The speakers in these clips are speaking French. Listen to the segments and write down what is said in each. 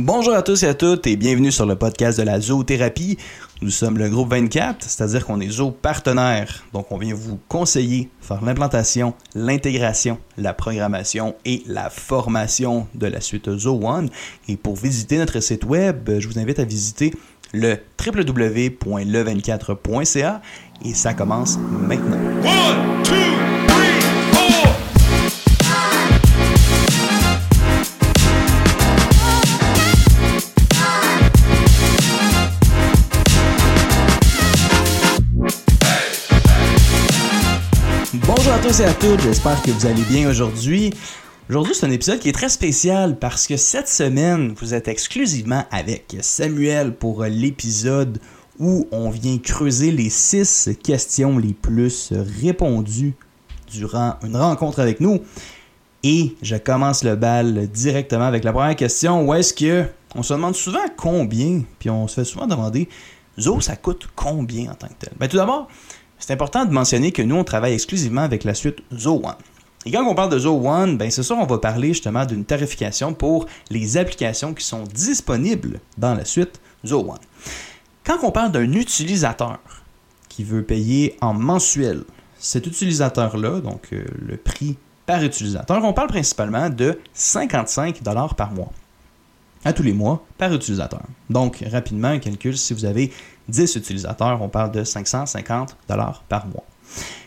Bonjour à tous et à toutes et bienvenue sur le podcast de la zoothérapie. Nous sommes le groupe 24, c'est-à-dire qu'on est zoo partenaire. Donc on vient vous conseiller faire l'implantation, l'intégration, la programmation et la formation de la suite Zoo One. Et pour visiter notre site web, je vous invite à visiter le www.le24.ca et ça commence maintenant. Tous à toutes, j'espère que vous allez bien aujourd'hui. Aujourd'hui, c'est un épisode qui est très spécial parce que cette semaine, vous êtes exclusivement avec Samuel pour l'épisode où on vient creuser les six questions les plus répondues durant une rencontre avec nous. Et je commence le bal directement avec la première question. Où est-ce que on se demande souvent combien, puis on se fait souvent demander, Zo, ça coûte combien en tant que tel? Ben, tout d'abord, c'est important de mentionner que nous, on travaille exclusivement avec la suite Zo One. Et quand on parle de Zo One, ben c'est sûr, on va parler justement d'une tarification pour les applications qui sont disponibles dans la suite Zo One. Quand on parle d'un utilisateur qui veut payer en mensuel, cet utilisateur-là, donc euh, le prix par utilisateur, on parle principalement de 55 par mois à tous les mois par utilisateur. Donc, rapidement, un calcul, si vous avez 10 utilisateurs, on parle de 550 par mois.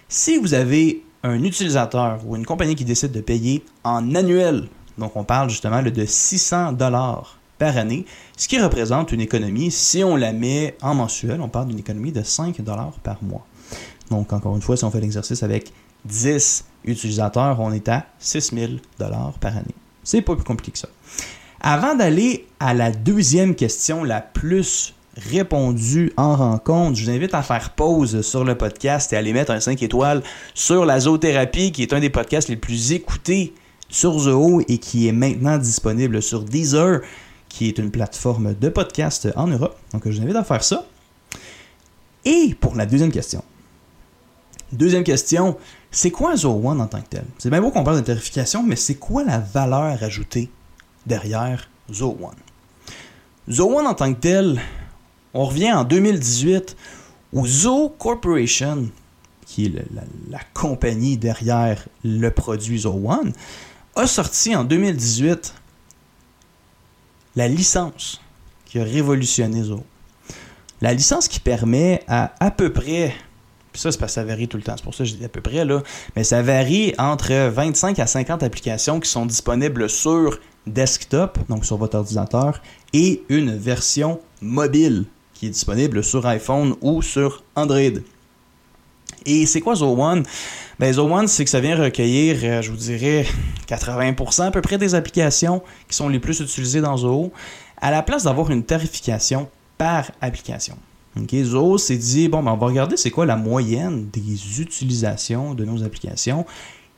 Si vous avez un utilisateur ou une compagnie qui décide de payer en annuel, donc on parle justement de 600 par année, ce qui représente une économie, si on la met en mensuel, on parle d'une économie de 5 par mois. Donc, encore une fois, si on fait l'exercice avec 10 utilisateurs, on est à 6000 par année. C'est pas plus compliqué que ça. Avant d'aller à la deuxième question la plus répondue en rencontre, je vous invite à faire pause sur le podcast et à aller mettre un 5 étoiles sur la zoothérapie, qui est un des podcasts les plus écoutés sur Zoo et qui est maintenant disponible sur Deezer, qui est une plateforme de podcast en Europe. Donc je vous invite à faire ça. Et pour la deuxième question. Deuxième question, c'est quoi Zo One en tant que tel? C'est bien beau qu'on parle de tarification, mais c'est quoi la valeur ajoutée derrière Zo One? Zo One en tant que tel, on revient en 2018 où Zo Corporation, qui est la, compagnie derrière le produit Zo One, a sorti en 2018 la licence qui a révolutionné Zo. La licence qui permet à à peu près, ça c'est parce que ça varie tout le temps, c'est pour ça que je dis à peu près là, mais ça varie entre 25 à 50 applications qui sont disponibles sur desktop, donc sur votre ordinateur, et une version mobile qui est disponible sur iPhone ou sur Android. Et c'est quoi Zo One? Ben, Zo c'est que ça vient recueillir, euh, je vous dirais, 80% à peu près des applications qui sont les plus utilisées dans Zoho, à la place d'avoir une tarification par application. Ok, Zoho s'est dit, bon, ben, on va regarder c'est quoi la moyenne des utilisations de nos applications,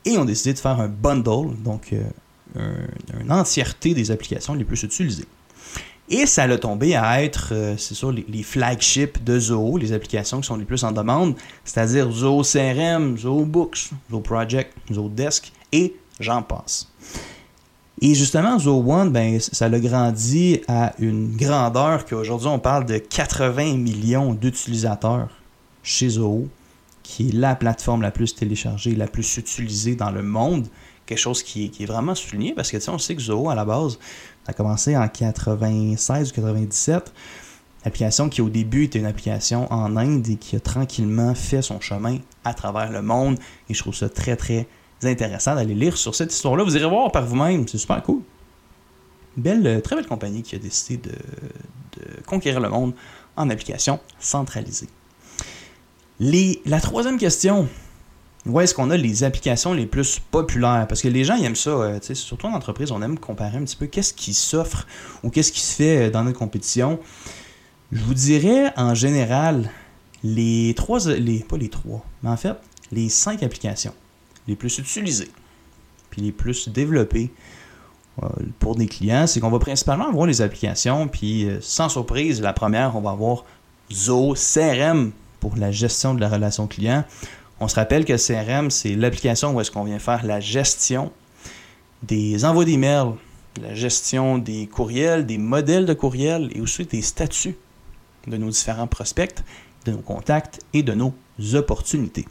et ont décidé de faire un bundle, donc euh, une entièreté des applications les plus utilisées. Et ça l'a tombé à être, euh, c'est sûr, les flagships de Zoho, les applications qui sont les plus en demande, c'est-à-dire Zoho CRM, Zoho Books, Zoho Project, Zoho Desk, et j'en passe. Et justement, Zoho One, ben, ça l'a grandi à une grandeur qu'aujourd'hui, on parle de 80 millions d'utilisateurs chez Zoho, qui est la plateforme la plus téléchargée, la plus utilisée dans le monde. Quelque chose qui est, vraiment souligné parce que on sait que Zoho, à la base, ça a commencé en 96 ou 97. Application qui au début était une application en Inde et qui a tranquillement fait son chemin à travers le monde. Et je trouve ça très très intéressant d'aller lire sur cette histoire-là. Vous irez voir par vous-même, c'est super cool. Belle, euh, très belle compagnie qui a décidé de, de conquérir le monde en application centralisée. Les, la troisième question, où est-ce qu'on a les applications les plus populaires? Parce que les gens aiment ça, euh, surtout en entreprise, on aime comparer un petit peu qu'est-ce qui s'offre ou qu'est-ce qui se fait euh, dans notre compétition. Je vous dirais en général les trois, les, pas les trois, mais en fait les cinq applications les plus utilisées puis les plus développées euh, pour des clients, c'est qu'on va principalement avoir les applications, puis euh, sans surprise, la première, on va avoir Zoho CRM pour la gestion de la relation client. On se rappelle que CRM, c'est l'application où est-ce qu'on vient faire la gestion des envois d'emails, la gestion des courriels, des modèles de courriels et aussi des statuts de nos différents prospects, de nos contacts et de nos opportunités.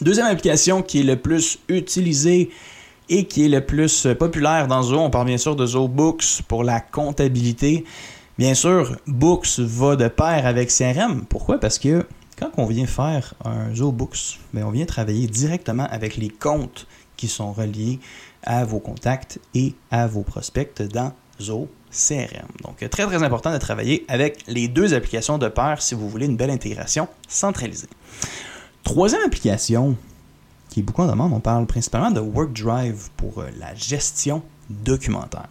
Deuxième application qui est le plus utilisée et qui est le plus populaire dans Zoho, on parle bien sûr de Zoho Books pour la comptabilité. Bien sûr, Books va de pair avec CRM. Pourquoi? Parce que quand on vient faire un Zoho Books, bien, on vient travailler directement avec les comptes qui sont reliés à vos contacts et à vos prospects dans Zoho CRM. Donc, très très important de travailler avec les deux applications de pair si vous voulez une belle intégration centralisée. Troisième application qui est beaucoup en demande, on parle principalement de WorkDrive pour euh, la gestion documentaire.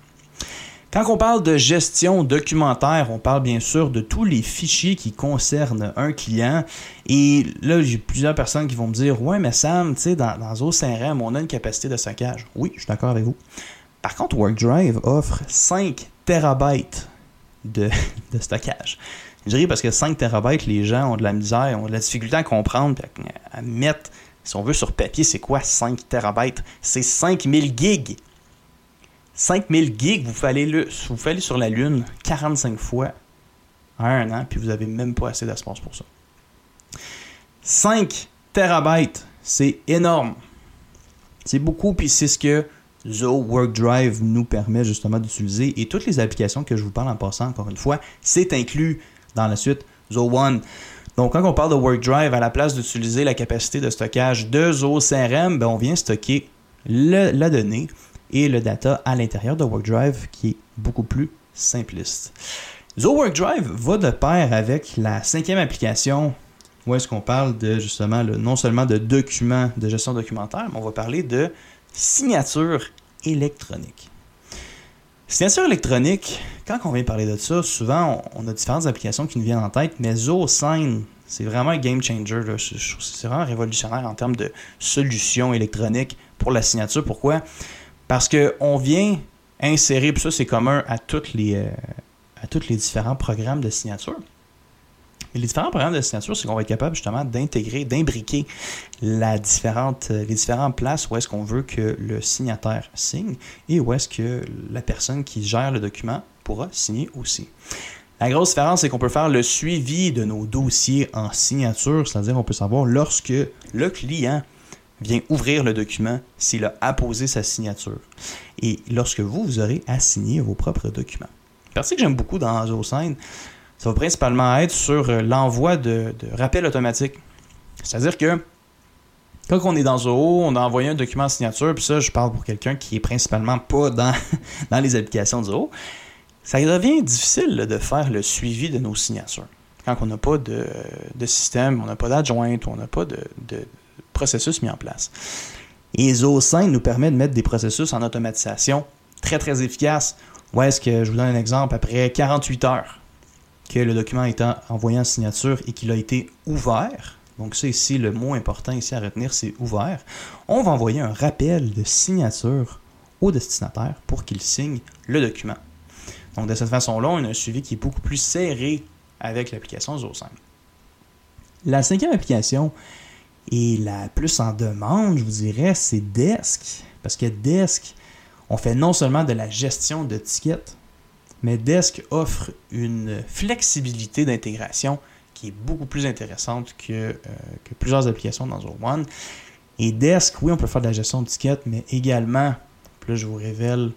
Quand on parle de gestion documentaire, on parle bien sûr de tous les fichiers qui concernent un client. Et là, j'ai plusieurs personnes qui vont me dire Ouais, mais Sam, tu sais, dans, OCRM, on a une capacité de stockage. Oui, je suis d'accord avec vous. Par contre, WorkDrive offre 5 terabytes de, stockage. Je dirais parce que 5 terabytes, les gens ont de la misère, ont de la difficulté à comprendre, à mettre, si on veut, sur papier, c'est quoi 5 terabytes? C'est 5000 gigs. 5000 gigs, vous fallait, vous fallait sur la Lune 45 fois en un an, puis vous n'avez même pas assez d'espace pour ça. 5 terabytes, c'est énorme. C'est beaucoup, puis c'est ce que Zoho WorkDrive nous permet justement d'utiliser. Et toutes les applications que je vous parle en passant, encore une fois, c'est inclus dans la suite Zoho One. Donc, quand on parle de WorkDrive, à la place d'utiliser la capacité de stockage de Zoho CRM, ben, on vient stocker la donnée et le data à l'intérieur de WorkDrive qui est beaucoup plus simpliste. Zoho WorkDrive va de pair avec la cinquième application où est-ce qu'on parle de justement le, non seulement de documents de gestion documentaire, mais on va parler de signature électronique. Signature électronique, quand on vient parler de ça, souvent on, a différentes applications qui nous viennent en tête, mais ZoSign, c'est vraiment un game changer. C'est vraiment révolutionnaire en termes de solutions électroniques pour la signature. Pourquoi? Parce qu'on vient insérer, puis ça c'est commun à, toutes les, euh, à tous les différents programmes de signature. Et les différents programmes de signature, c'est qu'on va être capable justement d'intégrer, d'imbriquer la différente, les différentes places où est-ce qu'on veut que le signataire signe et où est-ce que la personne qui gère le document pourra signer aussi. La grosse différence, c'est qu'on peut faire le suivi de nos dossiers en signature, c'est-à-dire on peut savoir lorsque le client vient ouvrir le document s'il a apposé sa signature. Et lorsque vous, vous aurez à signer vos propres documents. Parce que j'aime beaucoup dans ZoSign, ça va principalement être sur euh, l'envoi de, de rappels automatiques. C'est-à-dire que quand on est dans Zoho, on a envoyé un document en signature, puis ça, je parle pour quelqu'un qui est principalement pas dans, dans les applications de Zoho, ça devient difficile de faire le suivi de nos signatures. Quand on n'a pas de, de, système, on n'a pas d'adjointe, on n'a pas de, processus mis en place. Et ZoSign nous permet de mettre des processus en automatisation très très efficaces. Où est-ce que, je vous donne un exemple, après 48 heures, que le document est envoyé en signature et qu'il a été ouvert, donc ça ici, le mot important ici à retenir, c'est ouvert, on va envoyer un rappel de signature au destinataire pour qu'il signe le document. Donc de cette façon-là, on a un suivi qui est beaucoup plus serré avec l'application ZoSign. La cinquième application et la plus en demande, je vous dirais, c'est Desk. Parce que Desk, on fait non seulement de la gestion de tickets, mais Desk offre une flexibilité d'intégration qui est beaucoup plus intéressante que, euh, que plusieurs applications dans Zoho One. Et Desk, oui, on peut faire de la gestion de tickets, mais également, là je vous révèle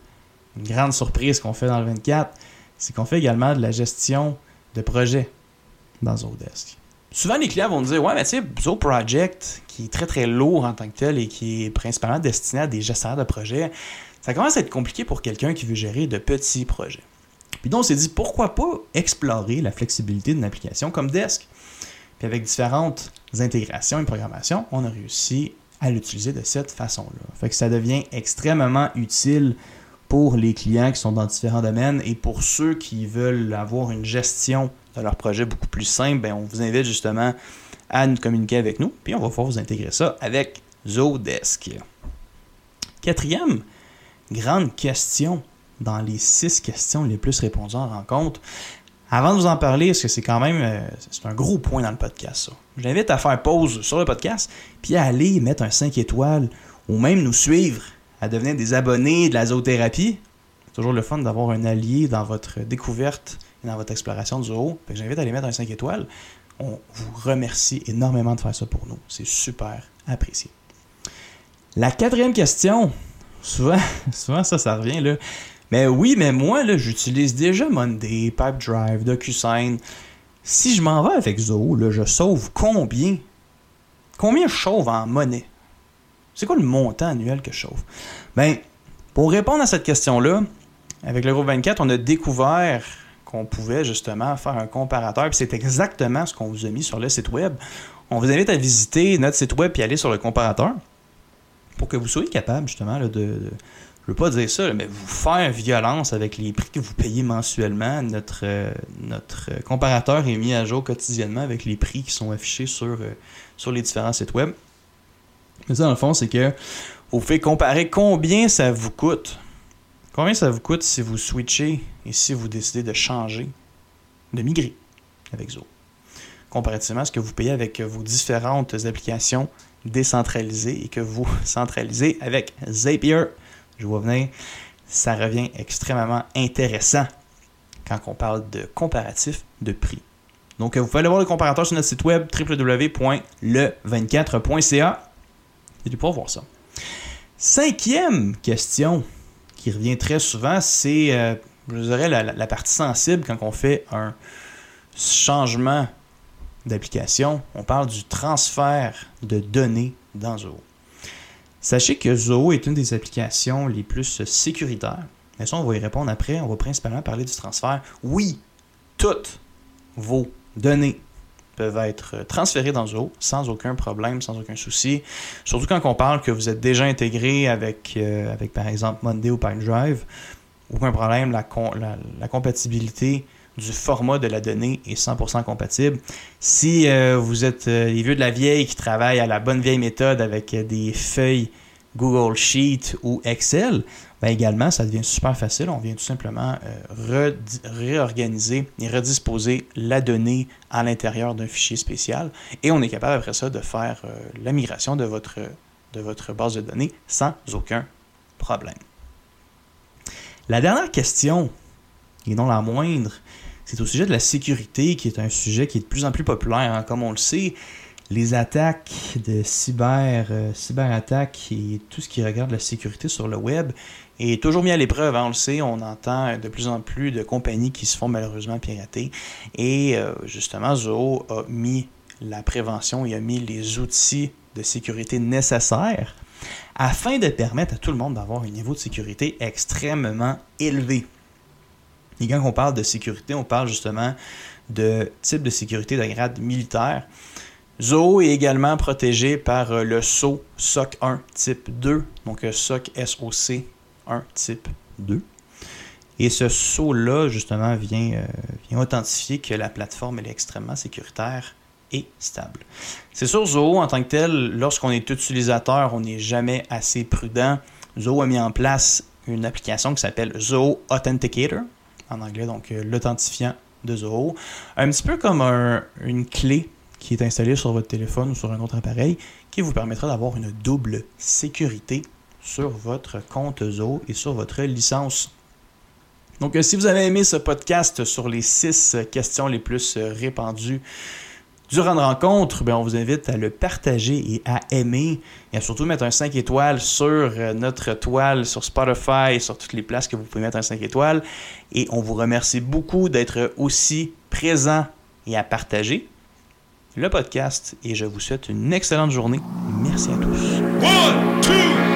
une grande surprise qu'on fait dans le 24, c'est qu'on fait également de la gestion de projets dans Zodesk. Souvent, les clients vont dire Ouais, mais tu sais, Zoho Project, qui est très très lourd en tant que tel et qui est principalement destiné à des gestionnaires de projets, ça commence à être compliqué pour quelqu'un qui veut gérer de petits projets. Puis donc, on s'est dit, pourquoi pas explorer la flexibilité d'une application comme Desk? Puis avec différentes intégrations et programmations, on a réussi à l'utiliser de cette façon-là. Fait que ça devient extrêmement utile pour les clients qui sont dans différents domaines et pour ceux qui veulent avoir une gestion de leur projet beaucoup plus simple, bien, on vous invite justement à nous communiquer avec nous, puis on va pouvoir vous intégrer ça avec Zodesk. Quatrième grande question dans les six questions les plus répondues en rencontre. Avant de vous en parler, parce que c'est quand même euh, c'est un gros point dans le podcast, ça. Je l'invite à faire pause sur le podcast, puis à aller mettre un 5 étoiles, ou même nous suivre, à devenir des abonnés de la zoothérapie. toujours le fun d'avoir un allié dans votre découverte et dans votre exploration du zoo. J'invite à aller mettre un 5 étoiles. On vous remercie énormément de faire ça pour nous. C'est super apprécié. La quatrième question, souvent, souvent ça, ça revient là. Mais oui, mais moi, là, j'utilise déjà Monday, Pipedrive, DocuSign. Si je m'en vais avec Zoho, je sauve combien? Combien je sauve en monnaie? C'est quoi le montant annuel que je sauve Ben, pour répondre à cette question-là, avec le groupe 24, on a découvert qu'on pouvait justement faire un comparateur, puis c'est exactement ce qu'on vous a mis sur le site web. On vous invite à visiter notre site web et aller sur le comparateur pour que vous soyez capable justement de, de- je veux pas dire ça, mais vous faire violence avec les prix que vous payez mensuellement. Notre, euh, notre euh, comparateur est mis à jour quotidiennement avec les prix qui sont affichés sur, euh, sur les différents sites web. Mais ça, dans le fond, c'est que vous pouvez comparer combien ça vous coûte. Combien ça vous coûte si vous switchez et si vous décidez de changer, de migrer avec Zoho. Comparativement à ce que vous payez avec vos différentes applications décentralisées et que vous centralisez avec Zapier. Je vois venir, ça revient extrêmement intéressant quand on parle de comparatif de prix. Donc, vous pouvez aller voir le comparateur sur notre site web www.le24.ca et de pouvoir voir ça. Cinquième question qui revient très souvent, c'est, euh, je dirais, la partie sensible quand on fait un changement d'application. On parle du transfert de données dans Zoho. Sachez que Zoho est une des applications les plus sécuritaires. Mais ça, on va y répondre après. On va principalement parler du transfert. Oui, toutes vos données peuvent être transférées dans Zoho sans aucun problème, sans aucun souci. Surtout quand on parle que vous êtes déjà intégré avec, euh, avec par exemple, Monday ou Pipedrive. Aucun problème, la, la- compatibilité du format de la donnée est 100% compatible. Si euh, vous êtes euh, les vieux de la vieille qui travaillent à la bonne vieille méthode avec euh, des feuilles Google Sheet ou Excel, ben également, ça devient super facile. On vient tout simplement euh, réorganiser et redisposer la donnée à l'intérieur d'un fichier spécial. Et on est capable après ça de faire euh, la migration de votre, de votre base de données sans aucun problème. La dernière question, et non la moindre, c'est au sujet de la sécurité, qui est un sujet qui est de plus en plus populaire. hein. Comme on le sait, les attaques de cyber, euh, cyberattaques et tout ce qui regarde la sécurité sur le web est toujours mis à l'épreuve. hein. On le sait, on entend de plus en plus de compagnies qui se font malheureusement pirater. Et euh, justement, Zoho a mis la prévention, il a mis les outils de sécurité nécessaires afin de permettre à tout le monde d'avoir un niveau de sécurité extrêmement élevé. Et quand on parle de sécurité, on parle justement de type de sécurité de grade militaire. Zoho est également protégé par euh, le SO SOC 1 type 2, donc euh, SOC SOC 1 type 2. Et ce SO-là, justement, vient, euh, vient authentifier que la plateforme est extrêmement sécuritaire et stable. C'est sûr, Zoho, en tant que tel, lorsqu'on est utilisateur, on n'est jamais assez prudent. Zoho a mis en place une application qui s'appelle Zoho Authenticator, en anglais, donc l'authentifiant de Zoho. Un petit peu comme un- une clé qui est installée sur votre téléphone ou sur un autre appareil, qui vous permettra d'avoir une double sécurité sur votre compte Zoho et sur votre licence. Donc, euh, si vous avez aimé ce podcast sur les six questions les plus euh, répandues durant une rencontre, ben, on vous invite à le partager et à aimer et à surtout mettre un 5 étoiles sur euh, notre toile, sur Spotify sur toutes les places que vous pouvez mettre un 5 étoiles. Et on vous remercie beaucoup d'être aussi présent et à partager le podcast. Et je vous souhaite une excellente journée. Merci à tous.